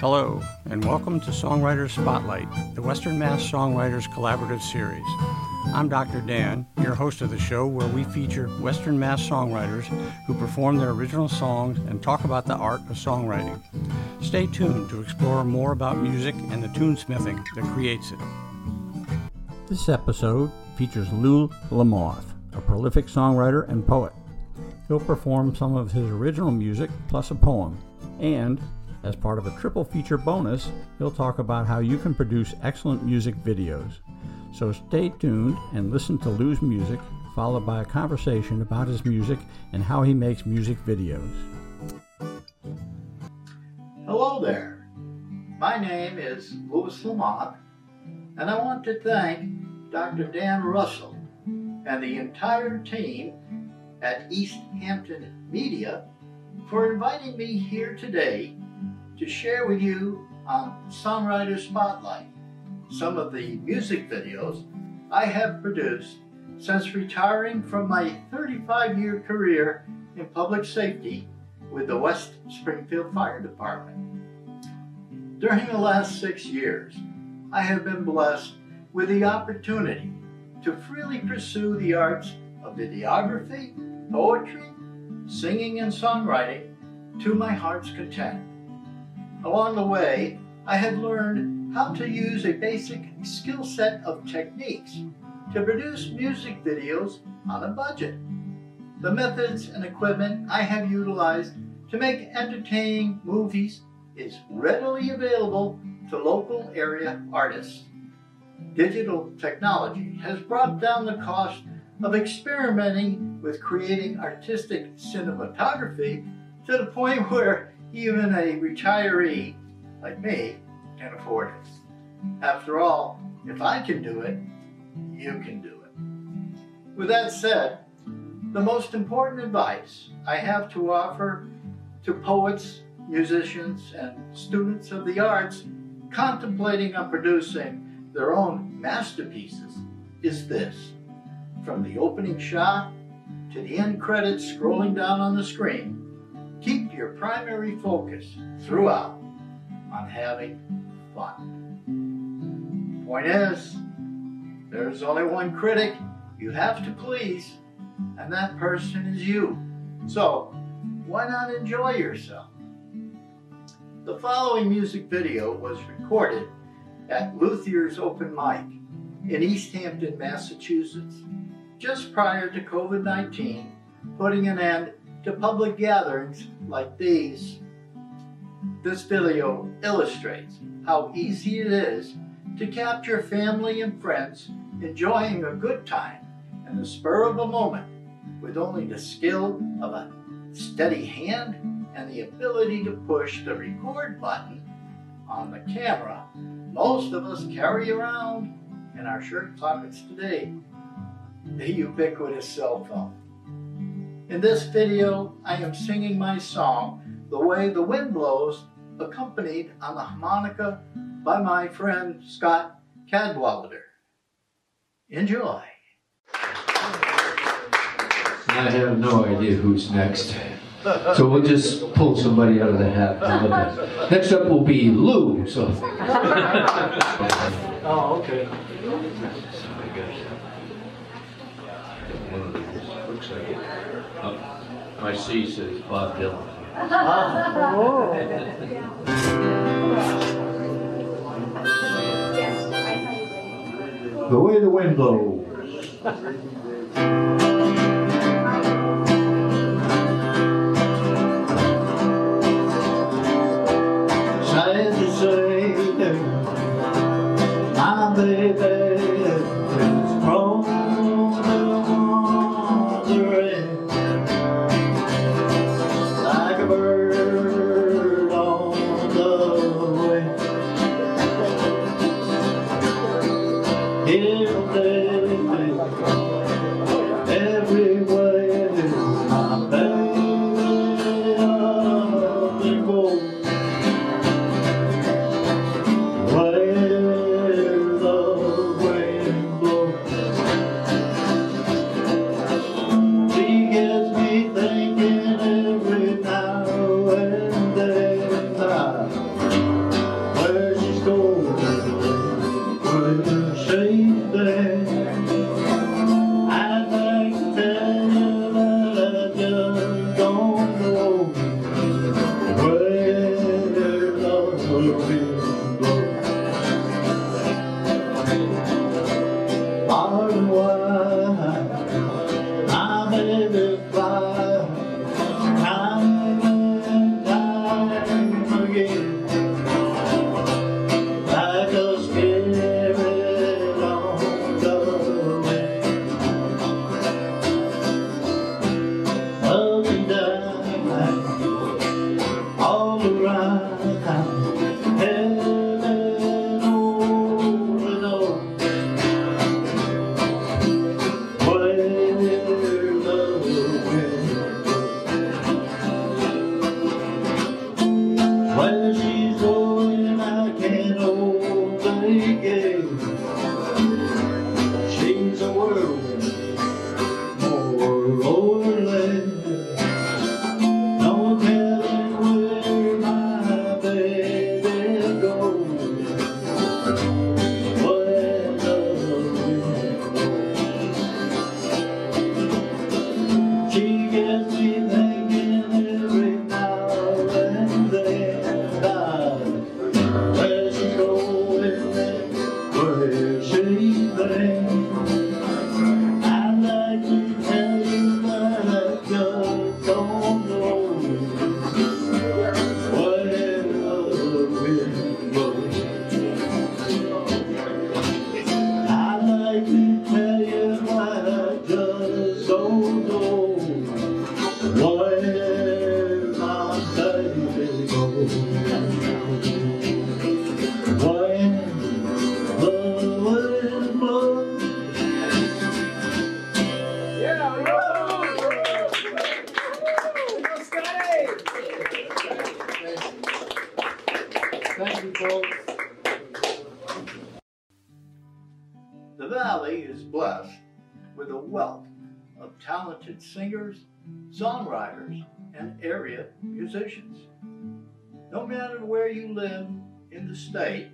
Hello, and welcome to Songwriters Spotlight, the Western Mass Songwriters Collaborative Series. I'm Dr. Dan, your host of the show, where we feature Western Mass songwriters who perform their original songs and talk about the art of songwriting. Stay tuned to explore more about music and the tunesmithing that creates it. This episode features Lou Lamothe, a prolific songwriter and poet. He'll perform some of his original music plus a poem, and as part of a triple feature bonus, he'll talk about how you can produce excellent music videos. So stay tuned and listen to Lou's music, followed by a conversation about his music and how he makes music videos. Hello there. My name is Louis Lamothe, and I want to thank Dr. Dan Russell and the entire team at East Hampton Media for inviting me here today to share with you on Songwriter Spotlight some of the music videos I have produced since retiring from my 35 year career in public safety with the West Springfield Fire Department. During the last six years, I have been blessed with the opportunity to freely pursue the arts of videography, poetry, singing, and songwriting to my heart's content. Along the way, I have learned how to use a basic skill set of techniques to produce music videos on a budget. The methods and equipment I have utilized to make entertaining movies is readily available to local area artists. Digital technology has brought down the cost of experimenting with creating artistic cinematography to the point where even a retiree like me can afford it. After all, if I can do it, you can do it. With that said, the most important advice I have to offer to poets, musicians, and students of the arts contemplating on producing their own masterpieces is this. From the opening shot to the end credits scrolling down on the screen, Keep your primary focus throughout on having fun. Point is, there's only one critic you have to please, and that person is you. So, why not enjoy yourself? The following music video was recorded at Luthier's Open Mic in Easthampton, Massachusetts, just prior to COVID 19 putting an end to public gatherings like these. This video illustrates how easy it is to capture family and friends enjoying a good time in the spur of a moment with only the skill of a steady hand and the ability to push the record button on the camera most of us carry around in our shirt pockets today, the ubiquitous cell phone. In this video, I am singing my song, The Way the Wind Blows, accompanied on the harmonica by my friend Scott Cadwallader. Enjoy. I have no idea who's next. So we'll just pull somebody out of the hat. Next up will be Lou. So. oh, okay. Looks like it. Oh, my C says Bob Dylan. Oh. The way the wind blows. singers, songwriters, and area musicians. No matter where you live in the state,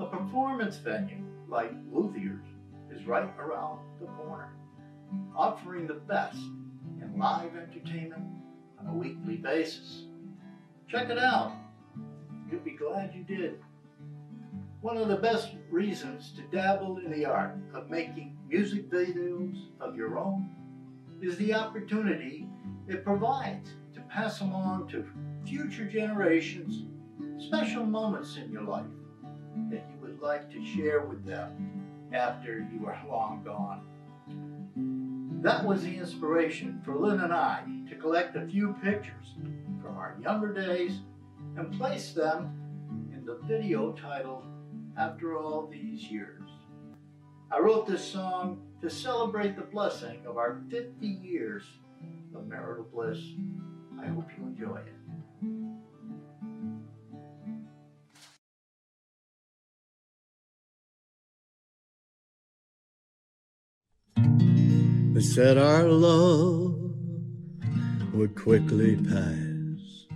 a performance venue like Luthier's is right around the corner, offering the best in live entertainment on a weekly basis. Check it out. You'll be glad you did. One of the best reasons to dabble in the art of making music videos of your own is the opportunity it provides to pass along to future generations special moments in your life that you would like to share with them after you are long gone. That was the inspiration for Lynn and I to collect a few pictures from our younger days and place them in the video titled After All These Years. I wrote this song to celebrate the blessing of our 50 years of marital bliss. I hope you enjoy it. They said our love would quickly pass.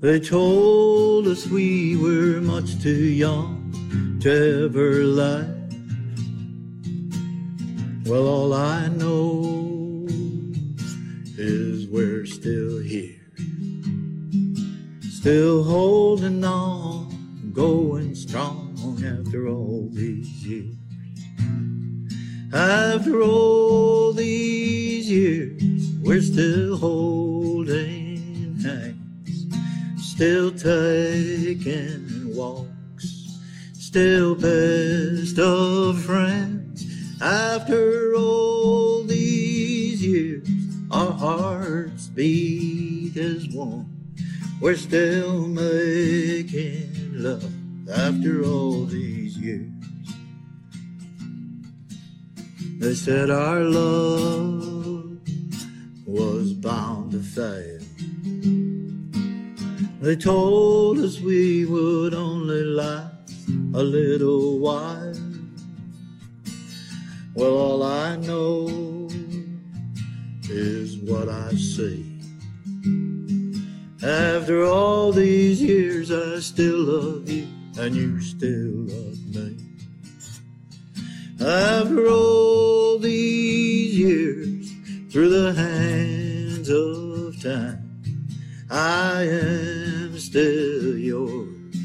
They told us we were much too young to ever last. Well, all I know is we're still here, still holding on, going strong after all these years. After all these years, we're still holding hands, still taking walks, still best of friends. After all these years, our hearts beat as one. We're still making love after all these years. They said our love was bound to fail. They told us we would only last a little while. Well, all I know is what I see. After all these years, I still love you, and you still love me. After all these years, through the hands of time, I am still yours.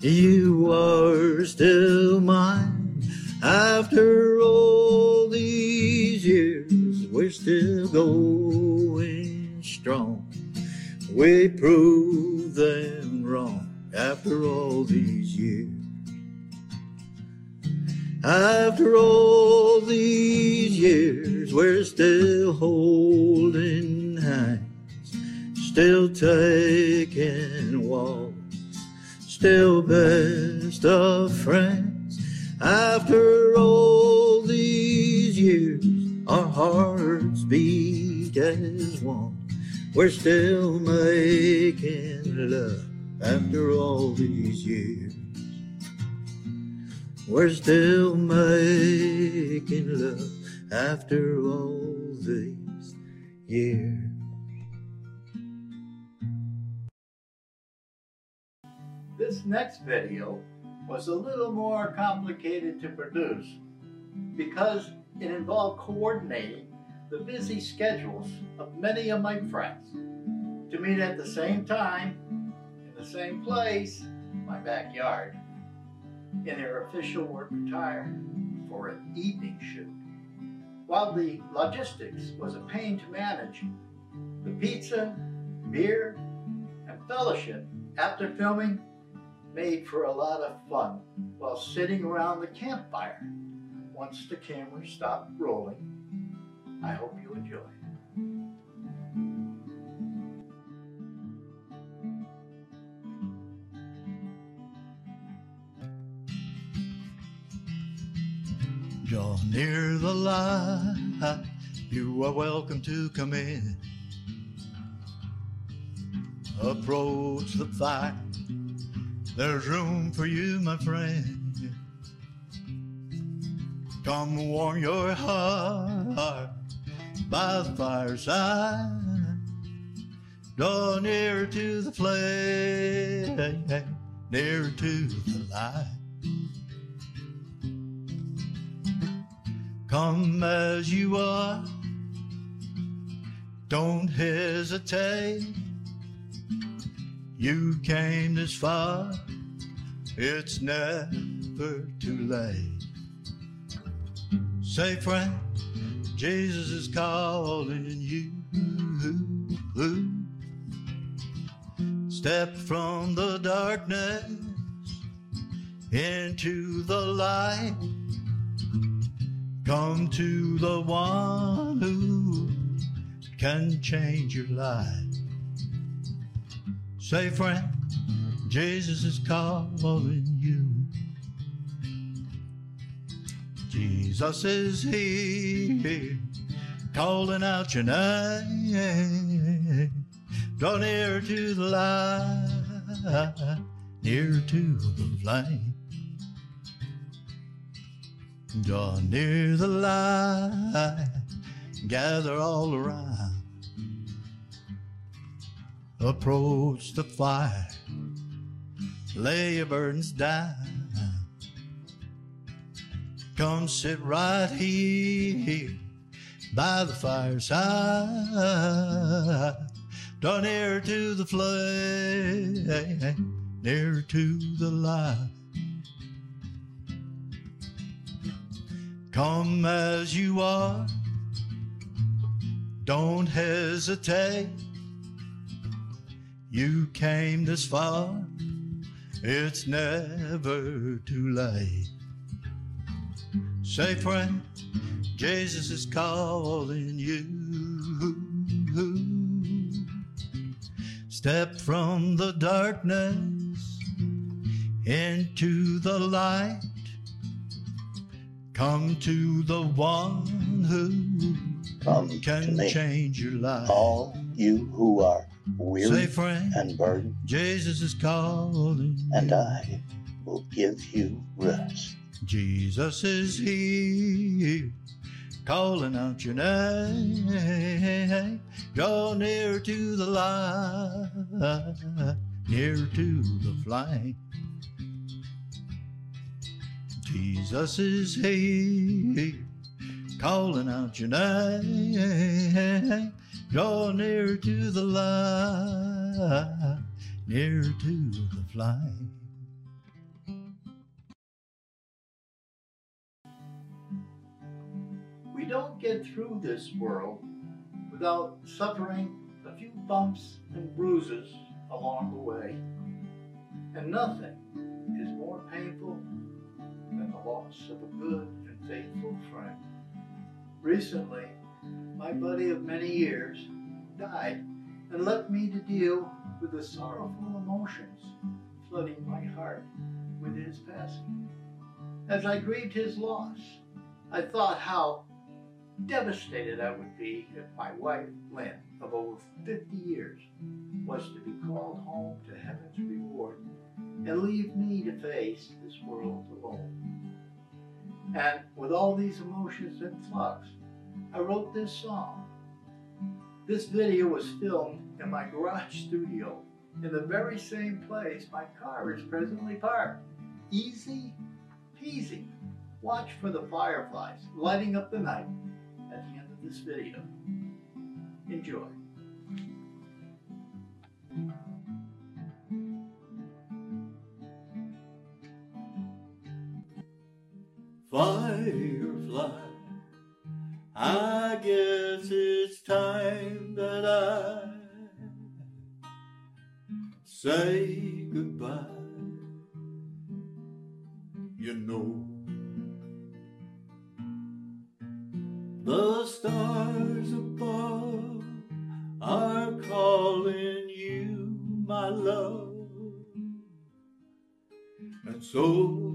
You are still mine. After all these years, we're still going strong. We prove them wrong after all these years. After all these years, we're still holding hands, still taking walks, still best of friends. After all these years, our hearts beat as one. We're still making love after all these years. We're still making love after all these years. This next video was a little more complicated to produce because it involved coordinating the busy schedules of many of my friends to meet at the same time, in the same place, my backyard, in their official work attire for an evening shoot. While the logistics was a pain to manage, the pizza, beer, and fellowship after filming made for a lot of fun while sitting around the campfire once the camera stopped rolling. I hope you enjoy. Draw near the light, you are welcome to come in. Approach the fire, there's room for you, my friend. Come warm your heart by the fireside. Draw near to the flame, near to the light. Come as you are, don't hesitate. You came this far, it's never too late. Say, friend, Jesus is calling you. Step from the darkness into the light. Come to the one who can change your life. Say, friend, Jesus is calling you. Jesus is here, calling out your name. Draw near to the light, near to the flame. Draw near the light, gather all around. Approach the fire, lay your burdens down. Come sit right here by the fireside. Draw near to the flame, near to the light. Come as you are, don't hesitate. You came this far, it's never too late. Say, friend, Jesus is calling you. Step from the darkness into the light. Come to the one who Come can change your life. all you who are weary friend, and burdened, Jesus is calling. and. I will give you rest. Jesus is here, calling out your name. Draw near to the light, near to the flame. Jesus is here, calling out your name. Draw near to the light, near to the flame. We don't get through this world without suffering a few bumps and bruises along the way. And nothing is more painful than the loss of a good and faithful friend. Recently, my buddy of many years died and left me to deal with the sorrowful emotions flooding my heart with his passing. As I grieved his loss, I thought how devastated I would be if my wife, Lynn, of over 50 years, was to be called home to heaven's reward and leave me to face this world alone. And with all these emotions in flux, I wrote this song. This video was filmed in my garage studio in the very same place my car is presently parked. Easy peasy. Watch for the fireflies lighting up the night at the end of this video. Enjoy. Firefly, I guess it's time that I say goodbye. You know, the stars above are calling you, my love, and so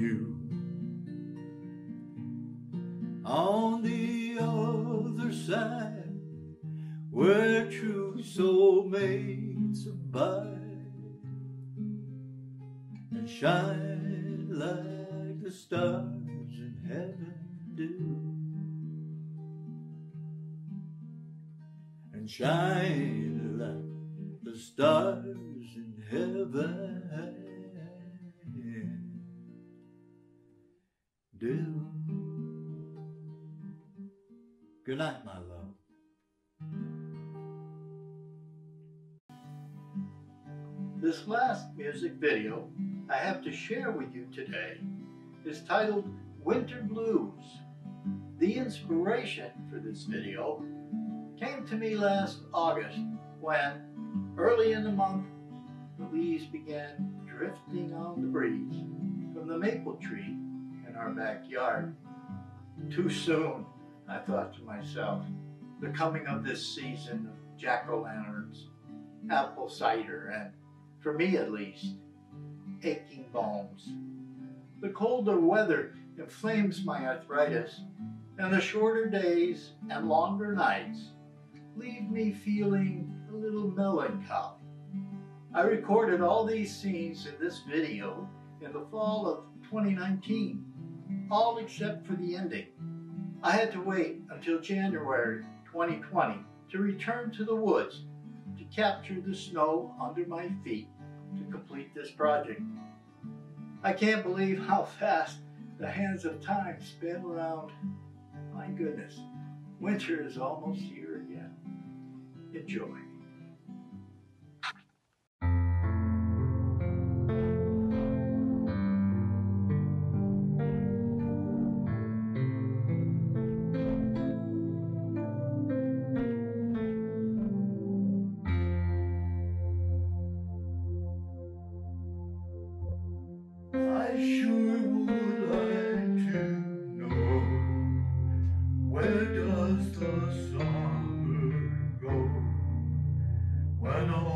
you. On the other side, where true soulmates abide and shine like the stars in heaven do. And shine like the stars in heaven do. Good night, my love. This last music video I have to share with you today is titled Winter Blues. The inspiration for this video came to me last August when, early in the month, the leaves began drifting on the breeze from the maple tree our backyard. Too soon, I thought to myself, the coming of this season of jack o' lanterns, apple cider, and, for me at least, aching bones. The colder weather inflames my arthritis, and the shorter days and longer nights leave me feeling a little melancholy. I recorded all these scenes in this video in the fall of 2019, all except for the ending. I had to wait until January 2020 to return to the woods to capture the snow under my feet to complete this project. I can't believe how fast the hands of time spin around. My goodness, winter is almost here again. Enjoy. When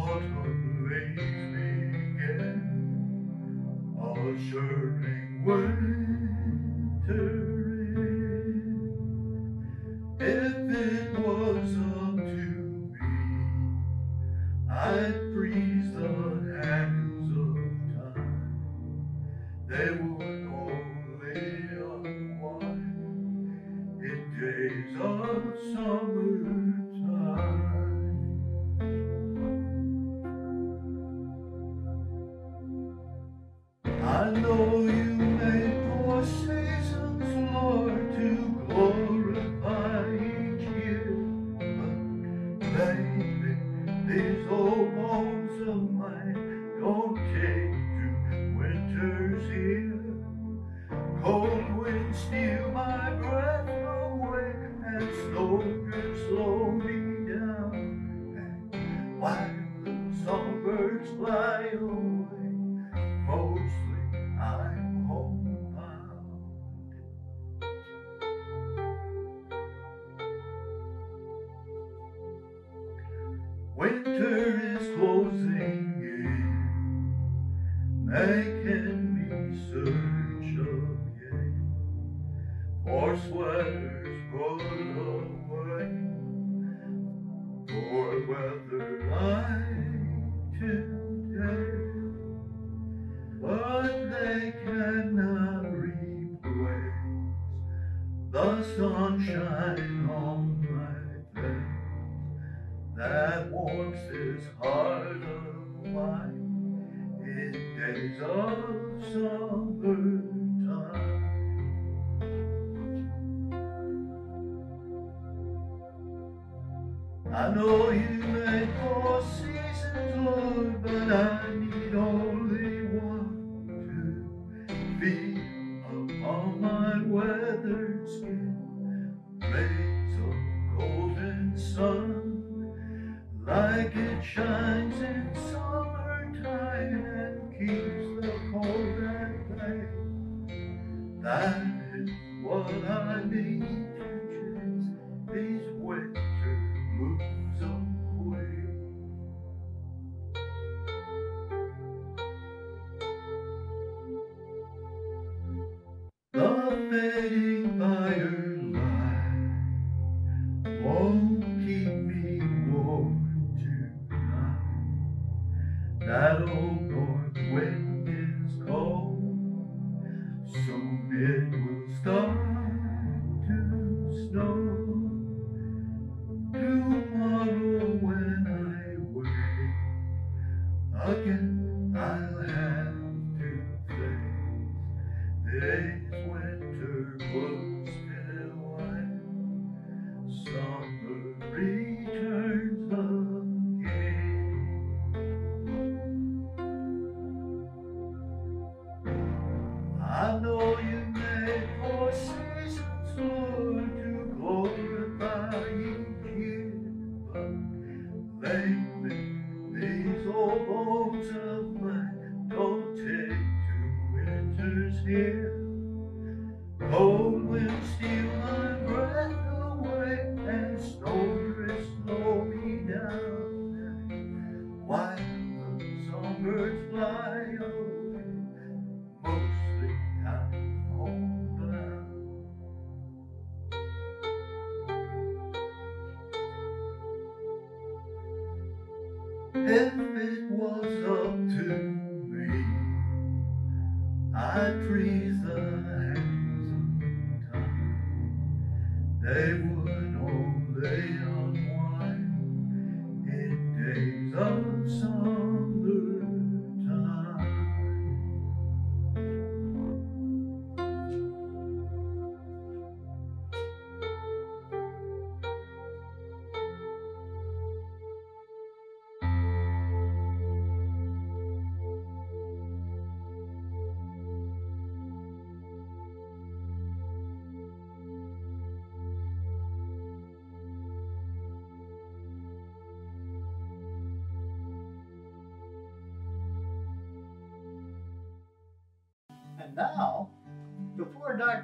feel upon my weathered skin.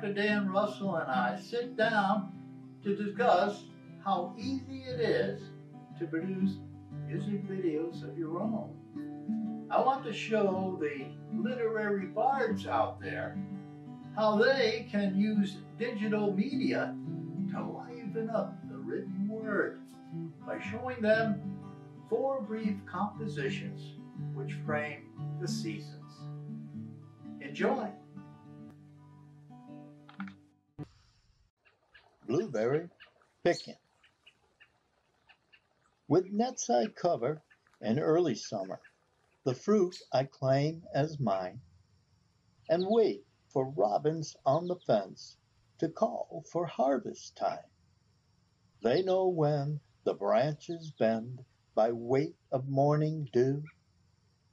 Dr. Dan Russell and I sit down to discuss how easy it is to produce music videos of your own, I want to show the literary bards out there how they can use digital media to liven up the written word by showing them four brief compositions which frame the seasons. Enjoy! Blueberry picking. With nets I cover in early summer, the fruit I claim as mine, and wait for robins on the fence to call for harvest time. They know when the branches bend by weight of morning dew,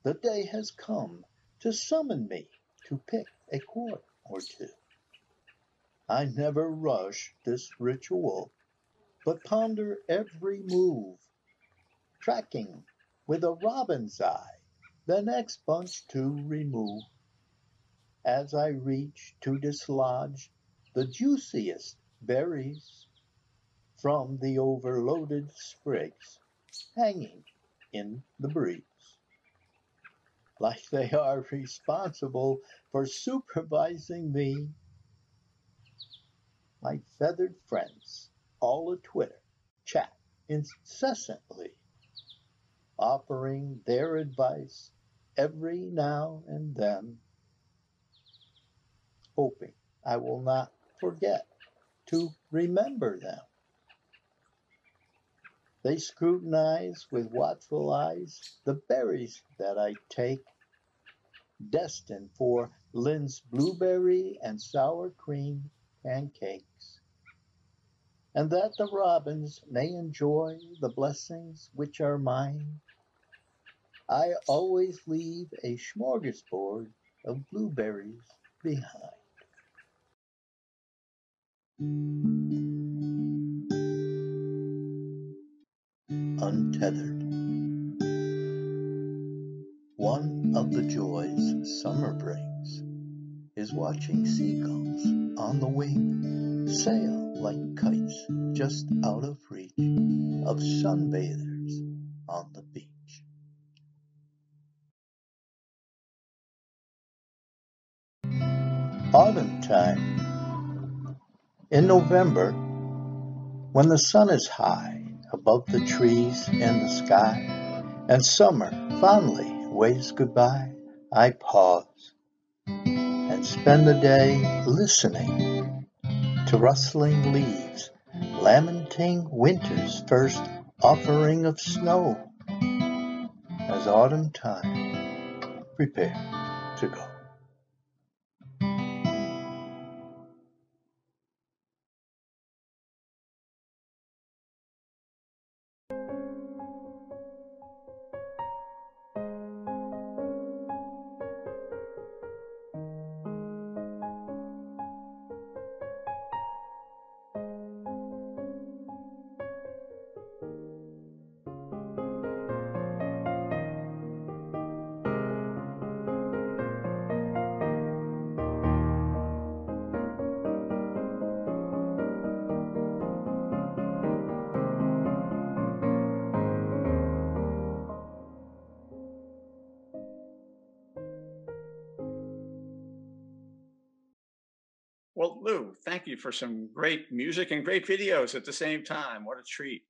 the day has come to summon me to pick a quart or two. I never rush this ritual, but ponder every move, tracking with a robin's eye the next bunch to remove. As I reach to dislodge the juiciest berries from the overloaded sprigs hanging in the breeze. Like they are responsible for supervising me. My feathered friends, all a twitter, chat incessantly, offering their advice every now and then, hoping I will not forget to remember them. They scrutinize with watchful eyes the berries that I take, destined for Lynn's blueberry and sour cream pancakes, and that the robins may enjoy the blessings which are mine. I always leave a smorgasbord of blueberries behind. Untethered. One of the joys summer brings is watching seagulls on the wing sail like kites just out of reach of sunbathers on the beach. Autumn time. In November, when the sun is high above the trees in the sky, and summer fondly waves goodbye, I pause and spend the day listening to rustling leaves, lamenting winter's first offering of snow, as autumn time prepare to go. Thank you for some great music and great videos at the same time. What a treat.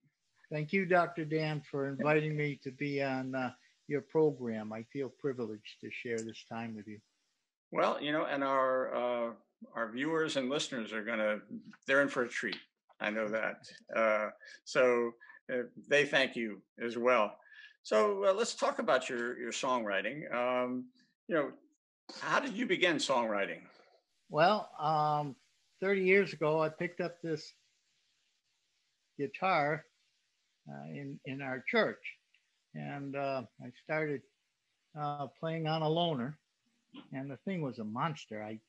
Thank you, Dr. Dan, for inviting me to be on uh, your program. I feel privileged to share this time with you. Well, you know, and our uh, our viewers and listeners are gonna they're in for a treat. I know that. Uh, so uh, they thank you as well. So uh, let's talk about your your songwriting. Um, you know, how did you begin songwriting? Well, um, 30 years ago, I picked up this guitar uh, in in our church, and uh, I started uh, playing on a loner, and the thing was a monster. I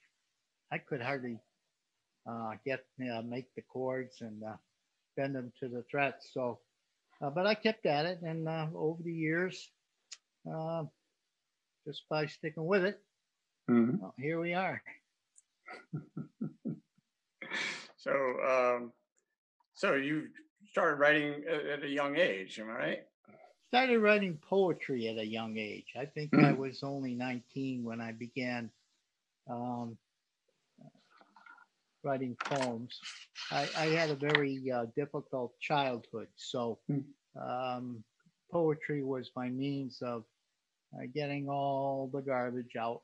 I could hardly uh, get make the chords and uh, bend them to the frets. So, uh, but I kept at it, and over the years, just by sticking with it, mm-hmm. well, here we are. so, um, so you started writing at, a young age, am I right? Started writing poetry at a young age. I think. I was only 19 when I began um, writing poems. I, I, had a very uh, difficult childhood, so hmm. um, poetry was my means of uh, getting all the garbage out,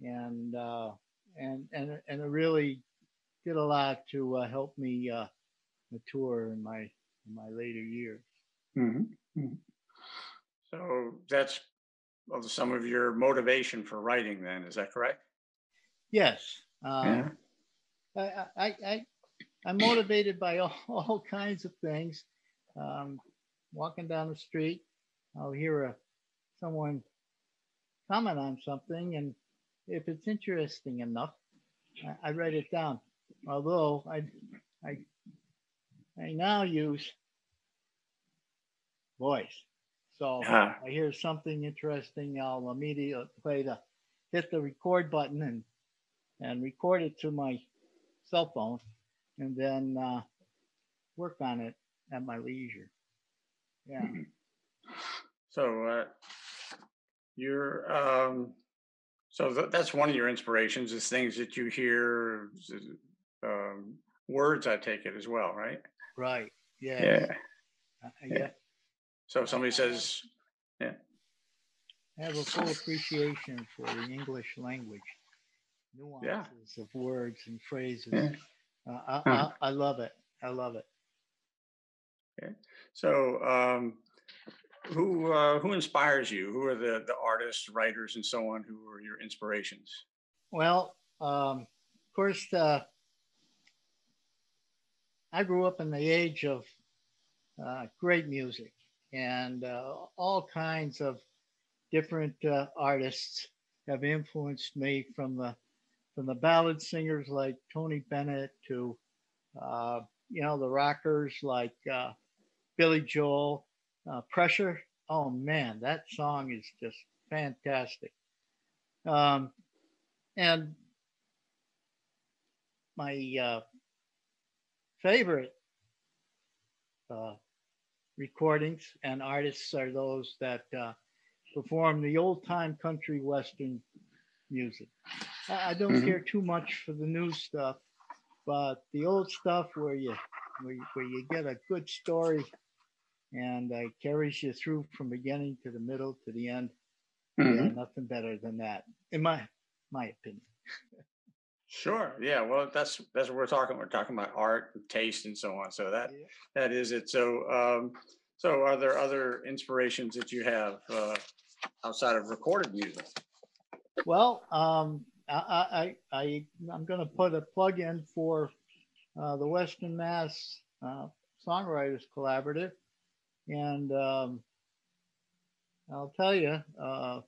and uh, and and and it really did a lot to uh, help me uh, mature in my in my later years. Mm-hmm. Mm-hmm. So that's well, some of your motivation for writing. Then is that correct? Yes. Um, yeah. I, I, I, I'm motivated by all, all kinds of things. Um, walking down the street, I'll hear a, someone comment on something, and if it's interesting enough, I, I write it down. Although I, I, I now use voice. So uh-huh. I hear something interesting, I'll immediately play the hit the record button and and record it to my cell phone, and then uh, work on it at my leisure. Yeah. Mm-hmm. So uh, you're um, so th- that's one of your inspirations is things that you hear, um, words. I take it as well, right? Right. Yeah. Yeah. Uh, yeah. So if somebody says, yeah. I have a full appreciation for the English language, nuances yeah. of words and phrases. Yeah. Uh, I, huh. I, I, love it. I love it. Okay. So, um, who uh, who inspires you? Who are the the artists, writers, and so on? Who are your inspirations? Well, um, of course, uh, I grew up in the age of uh, great music and uh, all kinds of different uh, artists have influenced me from the from the ballad singers like Tony Bennett to uh, you know the rockers like uh, Billy Joel. Uh, Pressure, oh man, that song is just fantastic. Um, and my favorite uh, recordings and artists are those that uh, perform the old time country western music. I don't mm-hmm. care too much for the new stuff, but the old stuff where you where you, where you get a good story and uh, carries you through from beginning to the middle to the end. Mm-hmm. Yeah, nothing better than that, in my my opinion. Sure. Yeah. Well, that's that's what we're talking. We're talking about art, and taste, and so on. So that yeah. that is it. So um, so are there other inspirations that you have uh, outside of recorded music? Well, um, I, I I I'm going to put a plug in for uh, the Western Mass uh, Songwriters Collaborative, and um, I'll tell you, uh,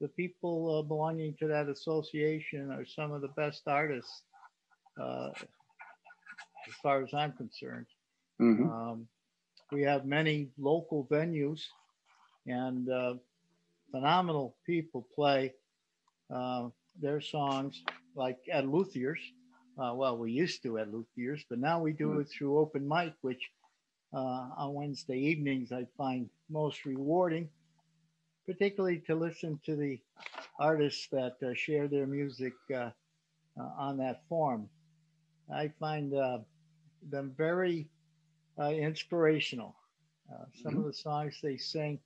the people uh, belonging to that association are some of the best artists, uh, as far as I'm concerned. Mm-hmm. Um, we have many local venues, and uh, phenomenal people play uh, their songs, like at Luthier's. Uh, well, we used to at Luthier's, but now we do mm-hmm. it through open mic, which uh, on Wednesday evenings I find most rewarding particularly to listen to the artists that uh, share their music uh, uh on that form. I find uh, them very uh, inspirational. some mm-hmm. of the songs they sing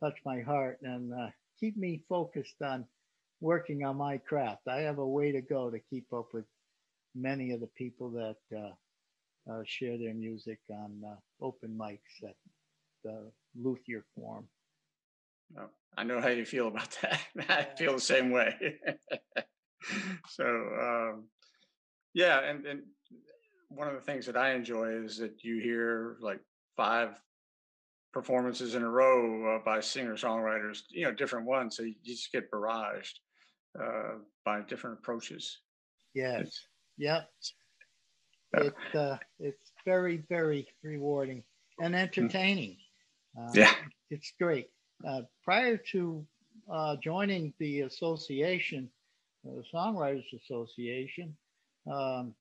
touch my heart and keep me focused on working on my craft. I have a way to go to keep up with many of the people that uh, share their music on uh, open mics at the Luthier Forum. Oh, I know how you feel about that. I feel the same way. so, um, yeah, and, and one of the things that I enjoy is that you hear like five performances in a row uh, by singer songwriters, you know, different ones. So you just get barraged uh, by different approaches. Yes. Yep. It, uh, it's very, very rewarding and mm. entertaining. yeah. It's great. Uh, prior to uh, joining the association, the Songwriters Association, um,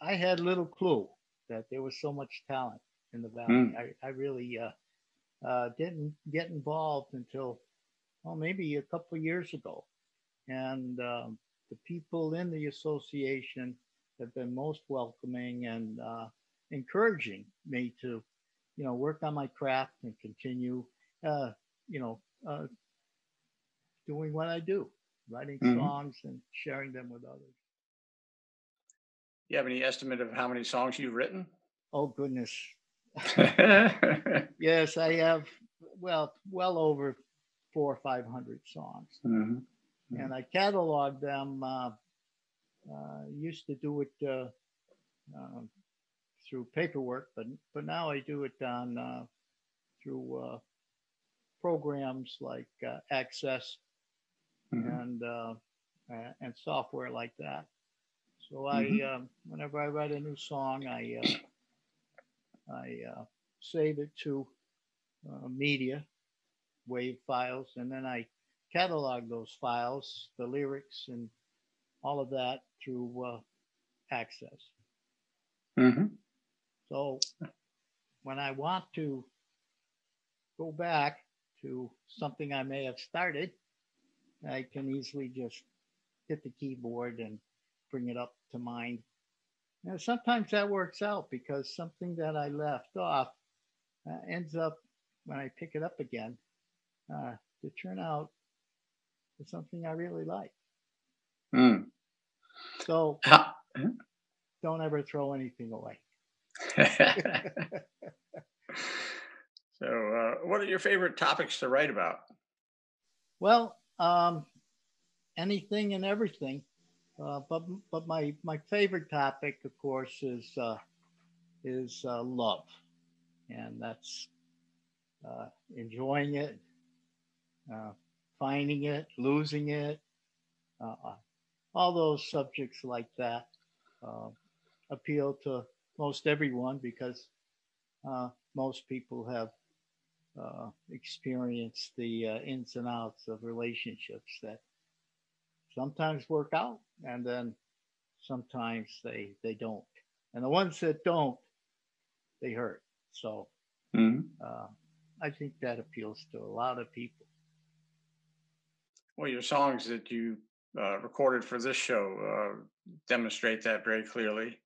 I had little clue that there was so much talent in the valley. Mm. I, I really uh, uh, didn't get involved until, well, maybe a couple of years ago. And um, the people in the association have been most welcoming and uh, encouraging me to, you know, work on my craft and continue, uh, you know, uh, doing what I do, writing Mhm. songs and sharing them with others. You have any estimate of how many songs you've written? Oh goodness, yes, I have. Well, well over four or five hundred songs, Mhm. and I catalog them. Uh, uh, used to do it uh, uh, through paperwork, but but now I do it on uh, through uh, programs like uh, Access Mhm. and uh, and software like that. So I, Mhm. um, whenever I write a new song, I uh, I uh, save it to uh, media, wave files, and then I catalog those files, the lyrics, and all of that through uh, Access. Mhm. So when I want to go back to something I may have started, I can easily just hit the keyboard and bring it up to mind. And sometimes that works out because something that I left off uh, ends up when I pick it up again uh, to turn out to something I really like. Mm. So don't ever throw anything away. so, uh, what are your favorite topics to write about? Well, um, anything and everything. Uh, but but my my favorite topic, of course, is uh, is uh, love, and that's uh, enjoying it, uh, finding it, losing it, all those subjects like that appeal to most everyone because most people have uh, experienced the uh, ins and outs of relationships that sometimes work out and then sometimes they they don't. And the ones that don't they hurt. So Mhm. uh, i think that appeals to a lot of people. Well, your songs that you uh, recorded for this show uh, demonstrate that very clearly,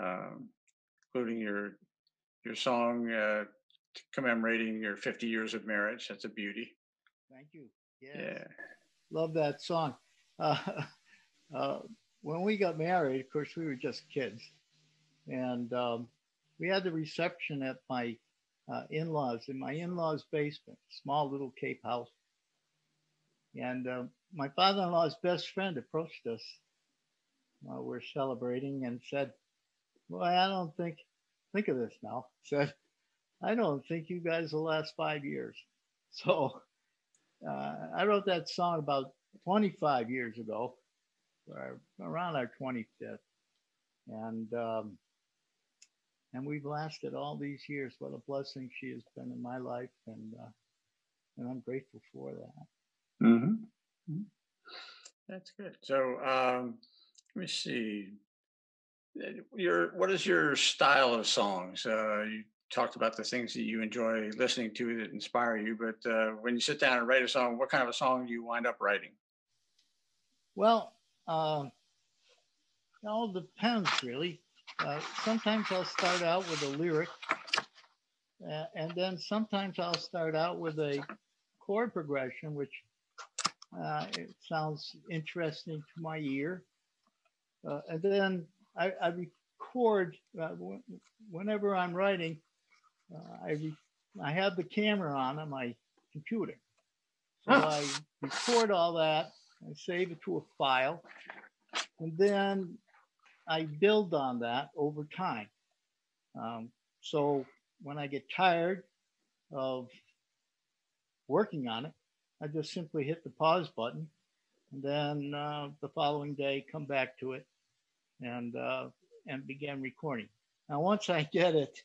um, including your your song uh, commemorating your 50 years of marriage. That's a beauty. thank you yes. Yeah. love that song uh, uh, when we got married of course we were just kids and um, we had the reception at my uh, in-laws in my in-laws basement small little cape house and uh, my father-in-law's best friend approached us while we're celebrating and said well i don't think think of this now said i don't think you guys will last five years so uh, i wrote that song about 25 years ago or around our 25th and um, and we've lasted all these years what a blessing she has been in my life and uh, and i'm grateful for that hmm That's good. So um, let me see. Your what is your style of songs? Uh, you talked about the things that you enjoy listening to that inspire you, but uh, when you sit down and write a song, what kind of a song do you wind up writing? Well, uh, it all depends really. Uh, sometimes I'll start out with a lyric, and then sometimes I'll start out with a chord progression, which uh, it sounds interesting to my ear. Uh, and then I, I record uh, wh- whenever I'm writing. Uh, I I have the camera on on my computer, so. I record all that. I save it to a file, and then I build on that over time. Um, so when I get tired of working on it, I just simply hit the pause button, and then uh, the following day come back to it and uh, and begin recording. Now, once I get it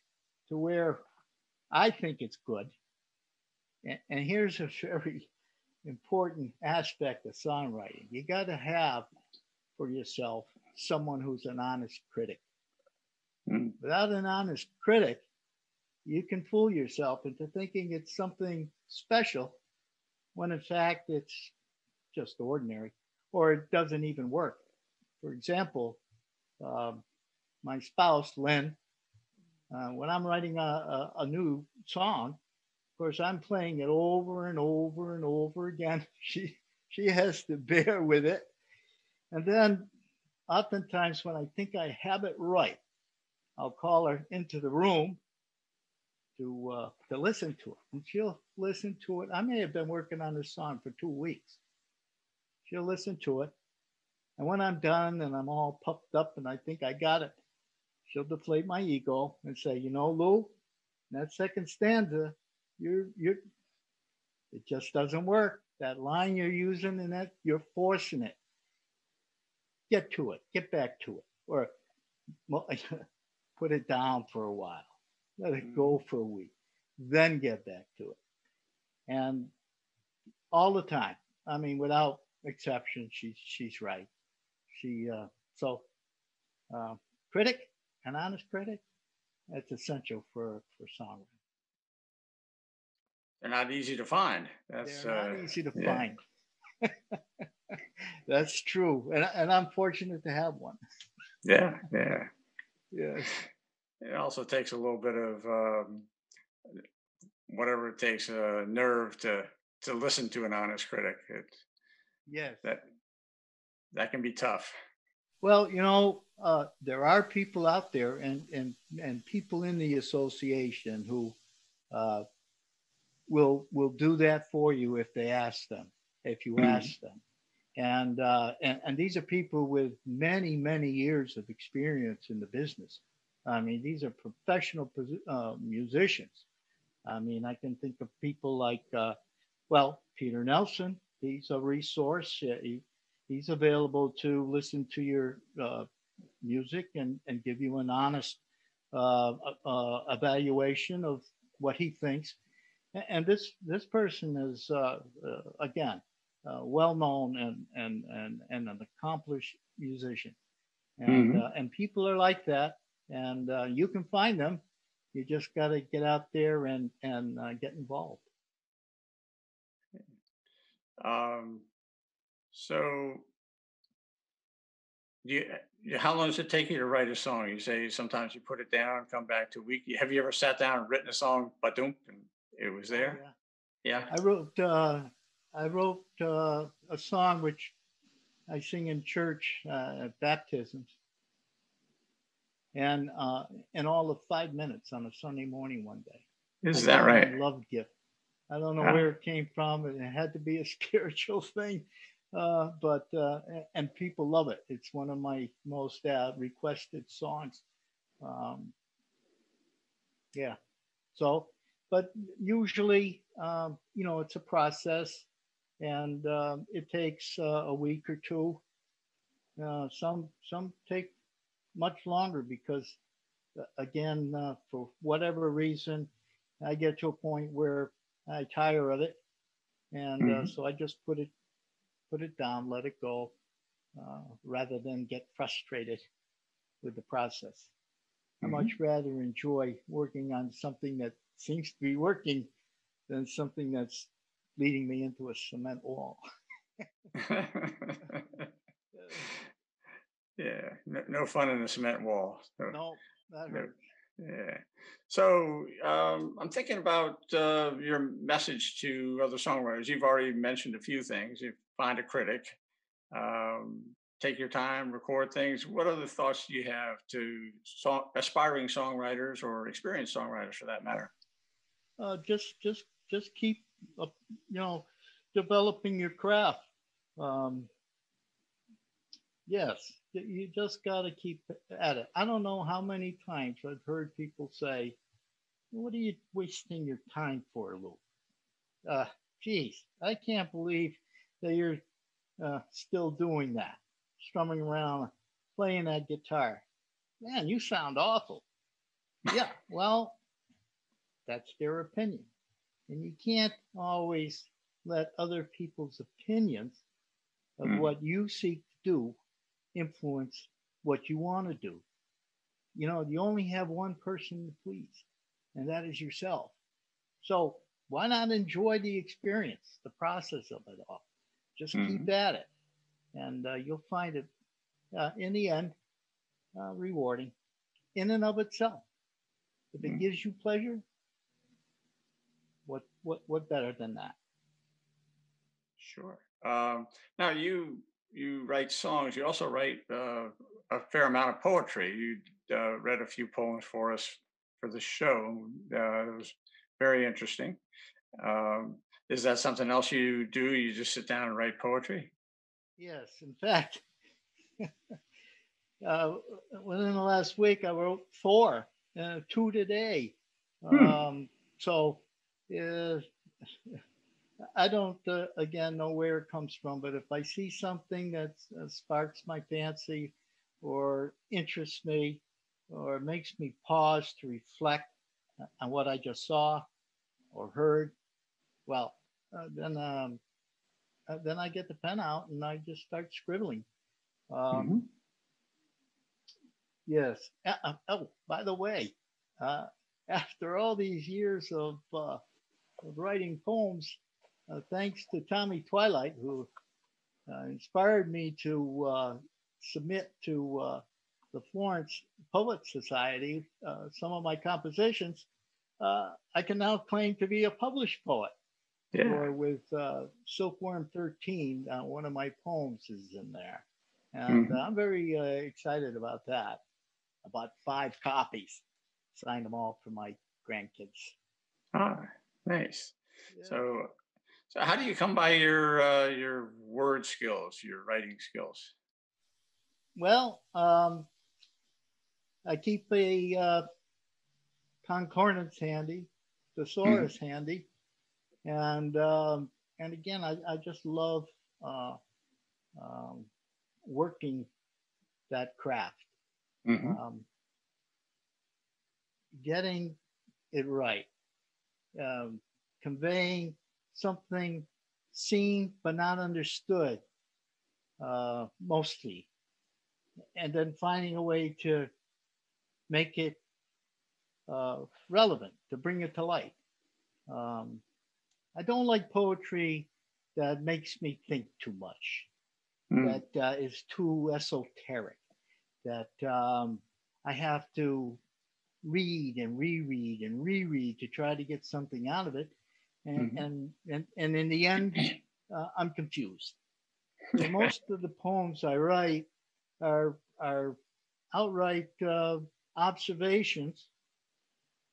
to where I think it's good, and, and here's a very important aspect of songwriting: you got to have for yourself someone who's an honest critic. Mm. Without an honest critic, you can fool yourself into thinking it's something special when in fact it's just ordinary or it doesn't even work. For example, um, my spouse, Lynn, uh, when I'm writing a, a, a, new song, of course, I'm playing it over and over and over again. She, she has to bear with it. And then oftentimes when I think I have it right, I'll call her into the room to uh, to listen to it, and she'll listen to it. I may have been working on this song for two weeks. She'll listen to it, and when I'm done and I'm all puffed up and I think I got it, she'll deflate my ego and say, "You know, Lou, that second stanza, you're you're it just doesn't work. That line you're using and that you're forcing it. Get to it. Get back to it, or put it down for a while." let it go mm. for a week, then get back to it. And all the time, I mean, without exception, she's she's right. She uh, so uh, critic, an honest critic, that's essential for for songwriting. They're not easy to find. That's They're not uh, easy to yeah. find. that's true, and and I'm fortunate to have one. Yeah, yeah. Yes it also takes a little bit of um, whatever it takes a uh, nerve to to listen to an honest critic it yes that that can be tough well you know uh, there are people out there and and and people in the association who uh, will will do that for you if they ask them if you mm-hmm. ask them and, uh, and and these are people with many many years of experience in the business I mean, these are professional uh, musicians. I mean, I can think of people like, uh, well, Peter Nelson. He's a resource. He, he's available to listen to your uh, music and, and give you an honest uh, uh, evaluation of what he thinks. And this this person is uh, again well known and, and and and an accomplished musician, and mm-hmm. and people are like that and uh, you can find them. You just got to get out there and and uh, get involved. Um, so, you, how long does it take you to write a song? You say sometimes you put it down, come back to a week. Have you ever sat down and written a song, but and it was oh, there? Yeah. yeah. I wrote. Uh, I wrote uh, a song which I sing in church uh, at baptisms and uh, in all of five minutes on a Sunday morning one day. Is that right? Love gift. I don't know where it came from. It had to be a spiritual thing, uh, but uh, and people love it. It's one of my most uh, requested songs. Um, yeah. So, but usually, um, you know, it's a process, and um, it takes uh, a week or two. Uh, some some take much longer because, uh, again, uh, for whatever reason, I get to a point where I tire of it, and uh, mm-hmm. so I just put it put it down, let it go, uh, rather than get frustrated with the process. Mm-hmm. I much rather enjoy working on something that seems to be working than something that's leading me into a cement wall. Yeah, no, no fun in a cement wall. So, no, that hurt. Yeah. So um, I'm thinking about uh, your message to other songwriters. You've already mentioned a few things. You find a critic, um, take your time, record things. What other thoughts do you have to song, aspiring songwriters or experienced songwriters, for that matter? Uh, just, just, just keep, uh, you know, developing your craft. Um, yes, you just got to keep at it. I don't know how many times I've heard people say, "What are you wasting your time for, Lou?" Uh, geez, I can't believe that you're uh, still doing that, strumming around, playing that guitar. Man, you sound awful. yeah, well, that's their opinion, and you can't always let other people's opinions of mm. what you seek to do influence what you want to do. You know, you only have one person to please, and that is yourself. So why not enjoy the experience, the process of it all? Just mm-hmm. keep at it, and uh, you'll find it uh, in the end uh, rewarding in and of itself. If it mm-hmm. gives you pleasure, what what what better than that? Sure. Um, now you you write songs. You also write uh, a fair amount of poetry. You uh, read a few poems for us for the show. Uh, it was very interesting. Um, is that something else you do? You just sit down and write poetry? Yes. In fact, uh, within the last week, I wrote four, uh, two today. Hmm. Um, so uh, I don't, uh, again, know where it comes from, but if I see something that uh, sparks my fancy or interests me or makes me pause to reflect on what I just saw or heard, well, uh, then um, uh, then I get the pen out and I just start scribbling. Um, mm-hmm. Yes. Uh, oh, by the way, uh, after all these years of, of writing poems, uh, thanks to Tommy Twilite, who uh, inspired me to uh, submit to uh, the Florence Poet Society uh, some of my compositions. Uh, I can now claim to be a published poet. Yeah. Or with Silkworm 13, one of my poems is in there. And mm-hmm. I'm very excited about that. About five copies. Signed them all for my grandkids. Ah, nice. Yeah. So so how do you come by your uh, your word skills, your writing skills? Well, um, I keep a uh, concordance handy, thesaurus mm-hmm. handy, and um, and again, I, I just love uh, um, working that craft, mm-hmm. um, getting it right, um, conveying something seen but not understood uh, mostly, and then finding a way to make it uh, relevant, to bring it to light. Um, I don't like poetry that makes me think too much, mm. that uh, is too esoteric, that um, I have to read and reread and reread to try to get something out of it and mm-hmm. and, and and in the end, uh, I'm confused. So most of the poems I write are are outright uh, observations.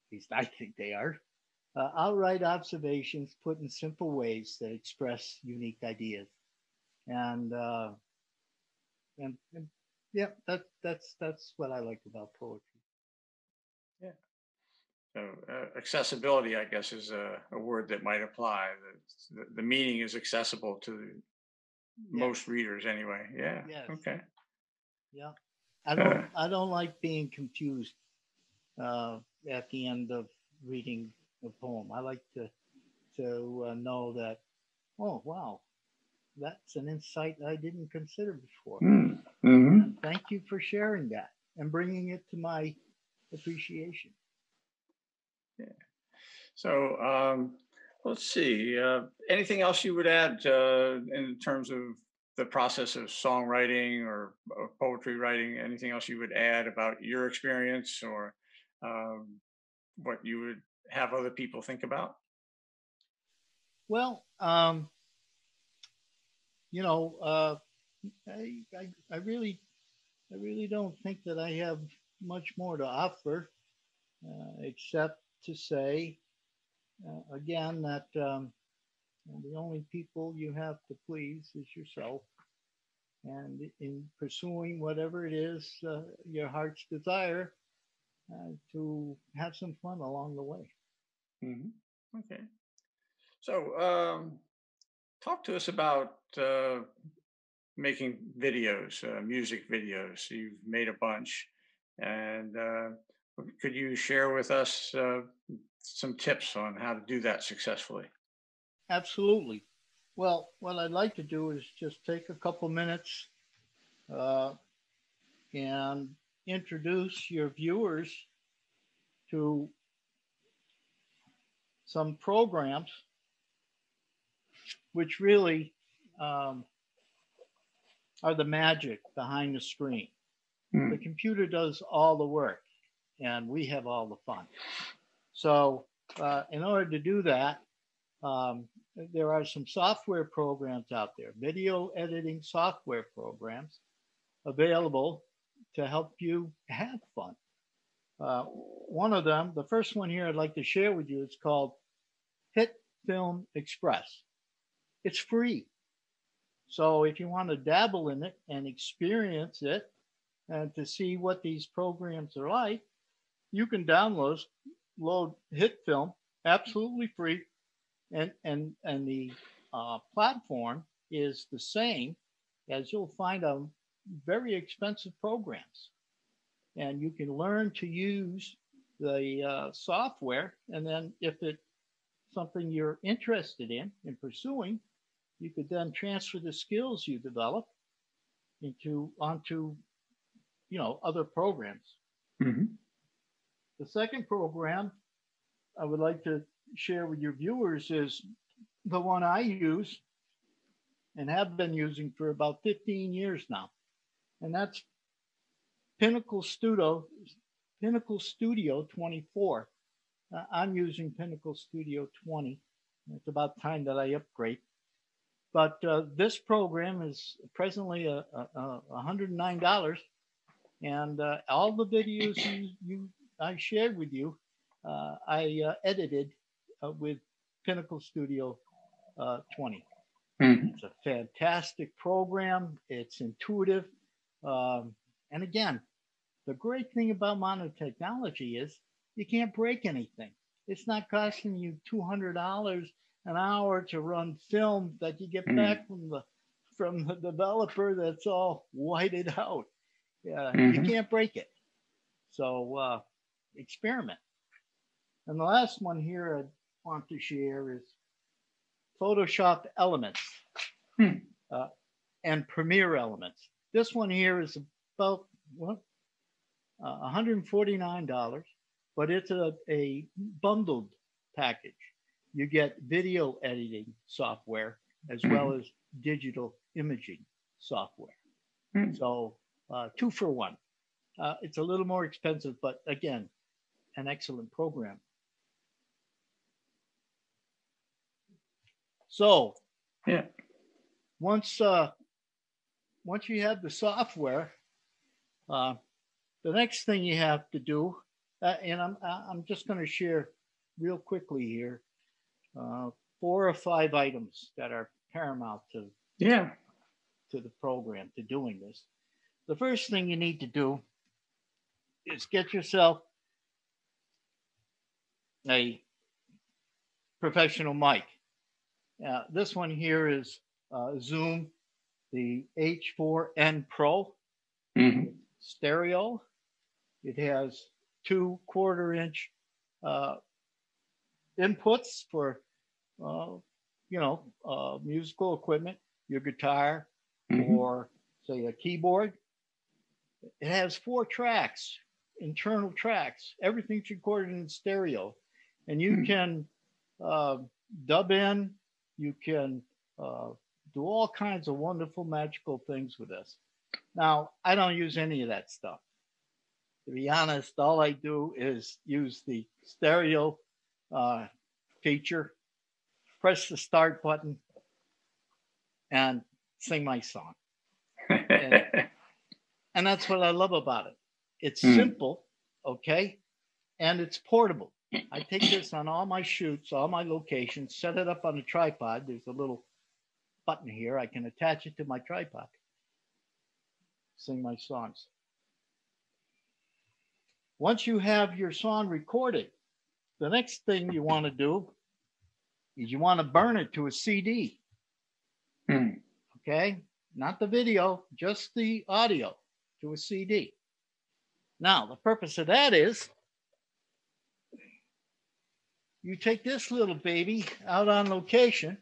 At least I think they are. Uh, outright observations put in simple ways that express unique ideas, and uh, and, and yeah, that that's that's what I like about poetry. Uh, accessibility, I guess, is a, a, word that might apply. The, the, meaning is accessible to most readers, anyway. Yeah. Yes. Okay. Yeah. I don't. Uh, I don't like being confused uh, at the end of reading a poem. I like to to uh, know that. Oh wow, that's an insight I didn't consider before. Hmm, mm-hmm. Thank you for sharing that and bringing it to my appreciation. So um, let's see. Uh, anything else you would add uh, in terms of the process of songwriting or, or, poetry writing? Anything else you would add about your experience or um, what you would have other people think about? Well, um, you know, uh, I, I, I really, I really don't think that I have much more to offer, uh, except to say uh, again that um, the only people you have to please is yourself. And in pursuing whatever it is uh, your heart's desire, uh, to have some fun along the way. Mm-hmm. Okay. So, um, talk to us about uh, making videos, uh, music videos. You've made a bunch, and uh, could you share with us uh, some tips on how to do that successfully? Absolutely. Well, what I'd like to do is just take a couple minutes uh, and introduce your viewers to some programs which really um, are the magic behind the screen. Hmm. The computer does all the work and we have all the fun. So, uh, in order to do that, um, there are some software programs out there, video editing software programs available to help you have fun. Uh, one of them, the first one here I'd like to share with you, is called Hit Film Express. It's free. So if you want to dabble in it and experience it and to see what these programs are like, you can download load HitFilm absolutely free. And, and, and the uh, platform is the same as you'll find on very expensive programs. And you can learn to use the uh, software. And then if it's something you're interested in in pursuing, you could then transfer the skills you develop into onto you know other programs. Mhm. The second program I would like to share with your viewers is the one I use and have been using for about 15 years now. And that's Pinnacle Studio, Pinnacle Studio 24. Uh, I'm using Pinnacle Studio 20. It's about time that I upgrade. But uh, this program is presently a, a, a $109. And uh, all the videos you, you I shared with you, uh, I uh, edited uh, with Pinnacle Studio uh, 20. Mhm. It's a fantastic program. It's intuitive. Um, and again, the great thing about modern technology is you can't break anything. It's not costing you $200 an hour to run film that you get Mhm. back from the from the developer that's all whited out. Yeah, you Mhm. can't break it. So uh, experiment. And the last one here I want to share is Photoshop Elements Hmm. uh, and Premiere Elements. This one here is about what, uh, $149, but it's a, a bundled package. You get video editing software as well as digital imaging software. Hmm. So uh, two for one. Uh, it's a little more expensive, but again, an excellent program. So Yeah. once uh, once you have the software, uh, the next thing you have to do, uh, and I'm I'm just going to share real quickly here, uh, four or five items that are paramount to Yeah. to the program to doing this. The first thing you need to do is get yourself a professional mic. Uh, this one here is uh, Zoom, the H4N Pro Mhm. stereo. It has two quarter inch uh, inputs for, uh, you know, uh, musical equipment, your guitar, Mhm. or say a keyboard. It has four tracks, internal tracks. Everything's recorded in stereo, and you Hmm. can uh, dub in. You can uh, do all kinds of wonderful, magical things with this. Now, I don't use any of that stuff. To be honest, all I do is use the stereo uh, feature, press the start button, and sing my song. And that's what I love about it. It's Hmm. simple, okay? And it's portable. I take this on all my shoots, all my locations, set it up on a tripod. There's a little button here. I can attach it to my tripod. Sing my songs. Once you have your song recorded, the next thing you want to do is you want to burn it to a CD Hmm. okay? Not the video, just the audio to a CD. Now, the purpose of that is you take this little baby out on location,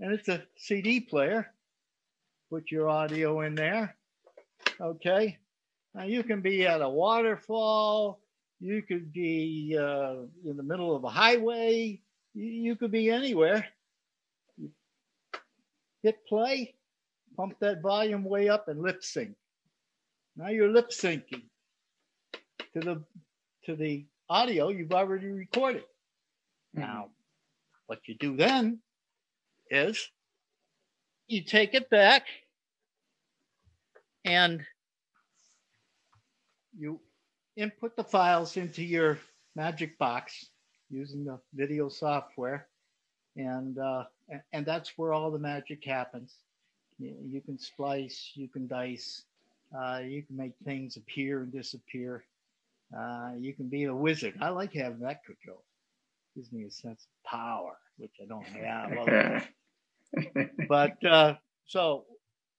and it's a CD player. Put your audio in there, okay? Now you can be at a waterfall, you could be uh, in the middle of a highway, you, you could be anywhere. Hit play, pump that volume way up, and lip sync. Now you're lip syncing to the to the audio you've already recorded. Now, what you do then is you take it back and you input the files into your magic box using the video software. And uh, and that's where all the magic happens. You, you can splice you can dice uh, you can make things appear and disappear. Uh, you can be a wizard. I like having that control gives me a sense of power which i don't have. But uh, so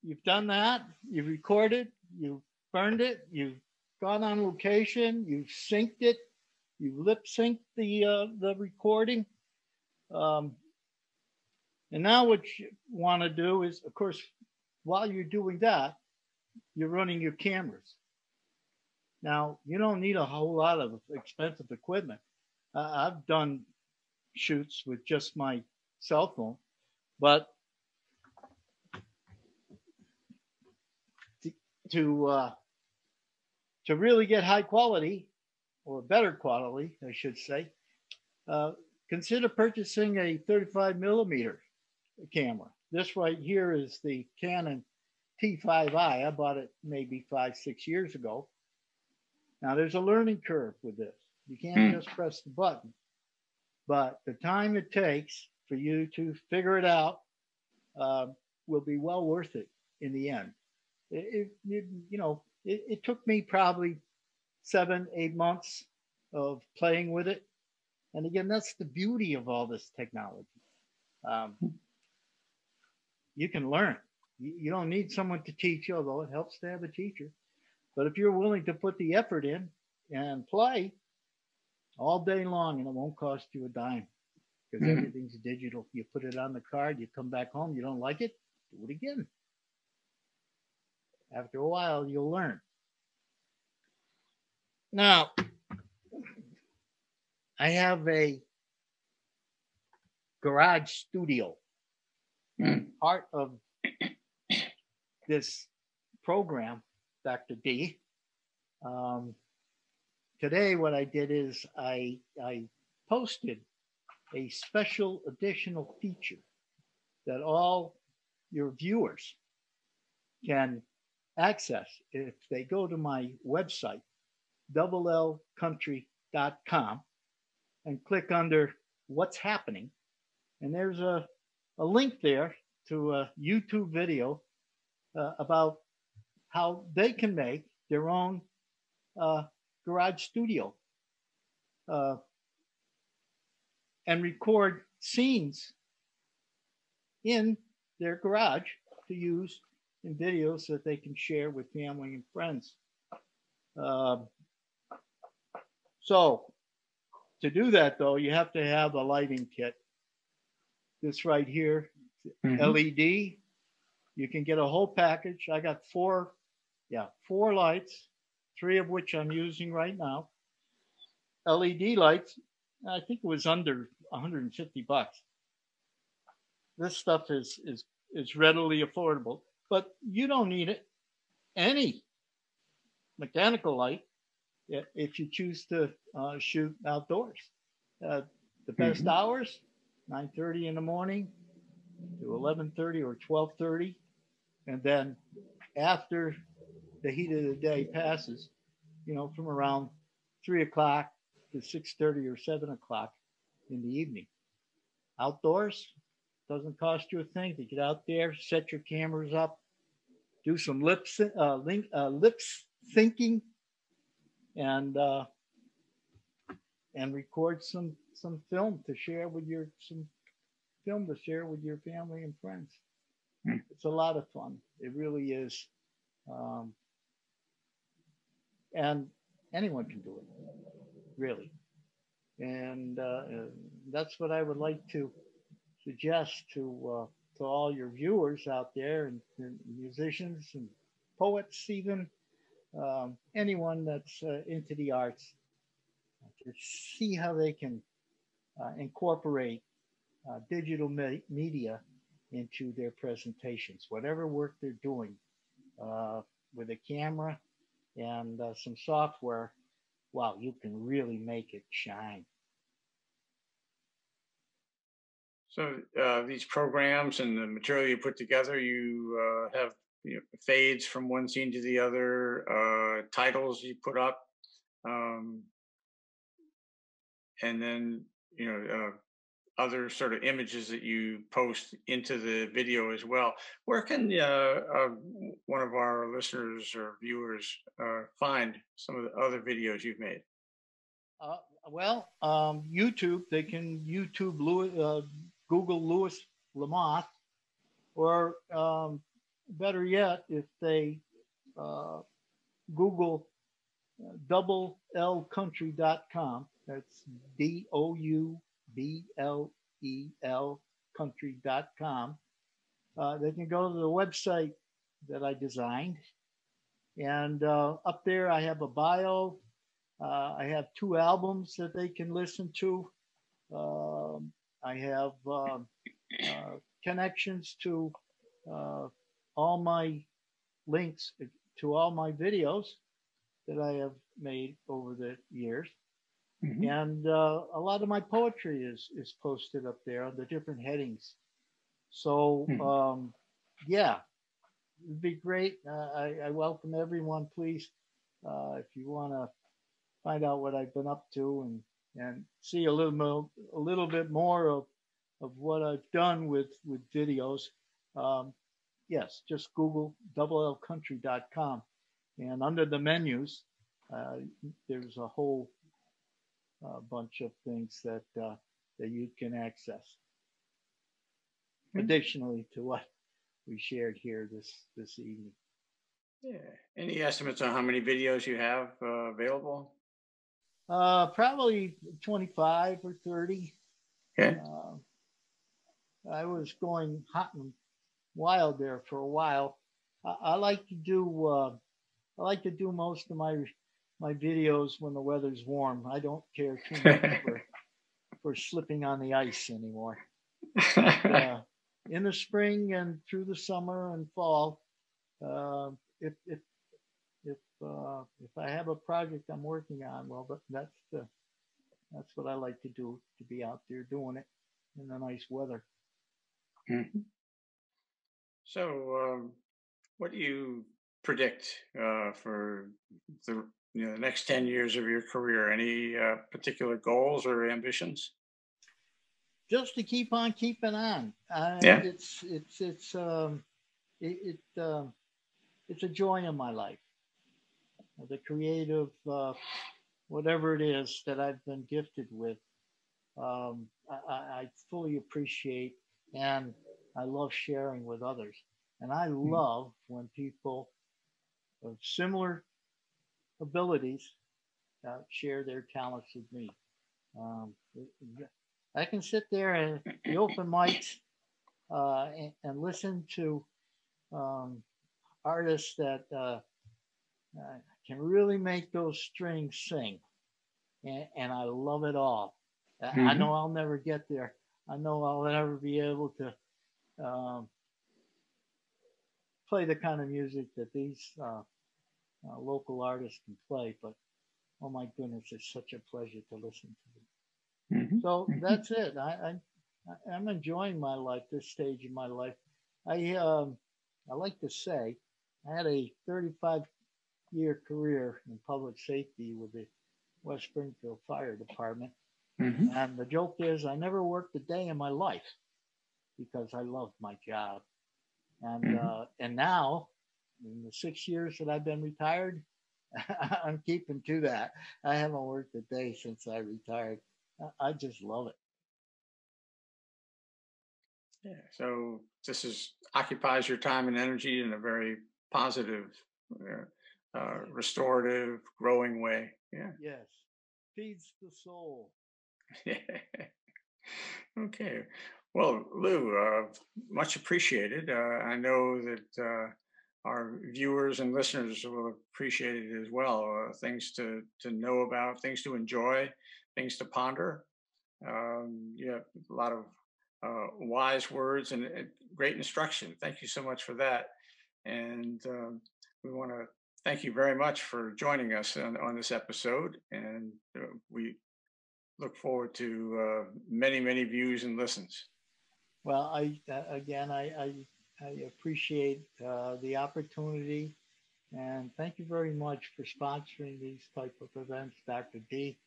you've done that you've recorded you've burned it you've gone on location you've synced it you've lip synced the uh, the recording. Um, and now what you want to do is of course while you're doing that you're running your cameras. Now you don't need a whole lot of expensive equipment uh, i've done shoots with just my cell phone but to, to uh, to really get high quality or better quality, I should say, uh, consider purchasing a 35 millimeter camera. This right here is the Canon T5i. I bought it maybe five, six years ago. Now there's a learning curve with this. You can't just press the button, but the time it takes for you to figure it out uh, will be well worth it in the end. It, it, you know, it, it took me probably seven, eight months of playing with it. And again, that's the beauty of all this technology. Um, you can learn. You, you don't need someone to teach you, although it helps to have a teacher. But if you're willing to put the effort in and play all day long, and it won't cost you a dime because Mhm. everything's digital. You put it on the card, you come back home, you don't like it, do it again. After a while, you'll learn. Now, I have a garage studio. Mm. Part of this program, Dr. D. Um, today, what I did is I I posted a special additional feature that all your viewers can access if they go to my website, doublelcountry.com, and click under what's happening. And there's a, a link there to a YouTube video uh, about how they can make their own uh, garage studio uh, and record scenes in their garage to use in videos that they can share with family and friends. Um, so, to do that though, you have to have a lighting kit. This right here, Mhm. LED. You can get a whole package. I got four, yeah, four lights, three of which I'm using right now. LED lights. I think it was under 150 bucks. This stuff is is is readily affordable, but you don't need it. Any mechanical light if you choose to uh, shoot outdoors. Uh, the best Mhm. hours, 9:30 in the morning to 11:30 or 12:30, and then after the heat of the day passes, you know, from around three o'clock to 6:30 or 7 o'clock in the evening. Outdoors doesn't cost you a thing to get out there, set your cameras up, do some lip syn- uh, link, uh, lip syncing, and uh, and record some some film to share with your some film to share with your family and friends. Hmm. It's a lot of fun. It really is. Um, and anyone can do it, really. And uh, that's what I would like to suggest to uh, to all your viewers out there and, and musicians and poets even um, anyone that's uh, into the arts to see how they can uh, incorporate uh, digital me- media into their presentations, whatever work they're doing uh, with a camera and uh, some software. Wow, you can really make it shine. So uh, these programs and the material you put together, you uh, have you know, fades from one scene to the other, uh, titles you put up, um, and then you know uh, other sort of images that you post into the video as well. Where can uh, uh, one of our listeners or viewers uh, find some of the other videos you've made? Uh, well, um, YouTube. They can YouTube Louis, uh, Google Louis Lamothe, or um, better yet, if they Google double L doublelcountry.com, that's D O U B L E L country.com. Uh, they can go to the website that I designed. And uh, up there, I have a bio. Uh, I have two albums that they can listen to. Um, I have um, uh, connections to uh, all my links to all my videos that I have made over the years. Mm-hmm. And uh, a lot of my poetry is is posted up there on the different headings. So mm-hmm. um, yeah, it'd be great. Uh, I, I, welcome everyone. Please, uh, if you want to find out what I've been up to and and see a little more, a little bit more of of what I've done with with videos. Um, yes, just Google doublelcountry.com, and under the menus, uh, there's a whole uh, bunch of things that uh, that you can access. Mm-hmm. Additionally to what we shared here this this evening. Yeah. Any estimates on how many videos you have uh, available? Uh, probably 25 or 30. Okay. Uh, I was going hot and wild there for a while. I, I like to do uh, I like to do most of my my videos when the weather's warm. I don't care too much for, for slipping on the ice anymore. Uh, in the spring and through the summer and fall, uh, if if if uh, if I have a project I'm working on, well, but that's the that's what I like to do to be out there doing it in the nice weather. Mm-hmm. So, um, what do you predict uh, for the you know the next 10 years of your career any uh, particular goals or ambitions just to keep on keeping on uh, yeah. it's it's it's um it, it uh, it's a joy in my life the creative uh, whatever it is that i've been gifted with um, I, I fully appreciate and i love sharing with others and i hmm. love when people of similar abilities uh, share their talents with me. Um, I can sit there and the open mics uh, and, and, listen to um, artists that uh, uh, can really make those strings sing, and, and I love it all. Mm-hmm. I know I'll never get there. I know I'll never be able to um, play the kind of music that these uh, uh, local artists can play, but oh my goodness, it's such a pleasure to listen to them. Mm-hmm. So that's it. I, I I'm enjoying my life, this stage of my life. I um, I like to say I had a 35 year career in public safety with the West Springfield Fire Department. Mm-hmm. And the joke is, I never worked a day in my life because I loved my job. And mm-hmm. uh, and now in the six years that I've been retired, I'm keeping to that. I haven't worked a day since I retired. I just love it. Yeah. So this is occupies your time and energy in a very positive, uh, uh, restorative, growing way. Yeah. Yes. Feeds the soul. Yeah. okay. Well, Lou, uh, much appreciated. Uh, I know that uh, our viewers and listeners will appreciate it as well. Uh, things to to know about, things to enjoy, things to ponder. Um, you have a lot of uh, wise words and, great instruction. Thank you so much for that. And um, we want to thank you very much for joining us on, on this episode. And uh, we look forward to uh, many, many views and listens. Well, I uh, again, I, I, I appreciate uh, the opportunity, and thank you very much for sponsoring these type of events, Dr. D,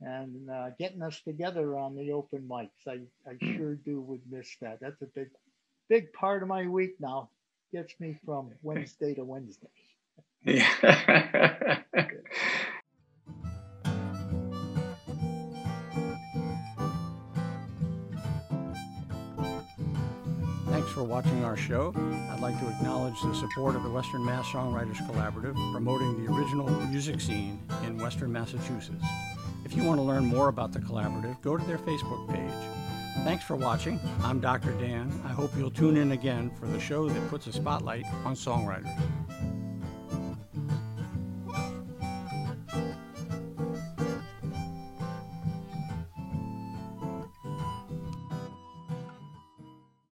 and uh, getting us together on the open mics. I, I hmm. sure do would miss that. That's a big, big part of my week now. Gets me from Wednesday to Wednesday. Yeah. watching our show. I'd like to acknowledge the support of the Western Mass Songwriters Collaborative promoting the original music scene in Western Massachusetts. If you want to learn more about the collaborative, go to their Facebook page. Thanks for watching. I'm Dr. Dan. I hope you'll tune in again for the show that puts a spotlight on songwriters.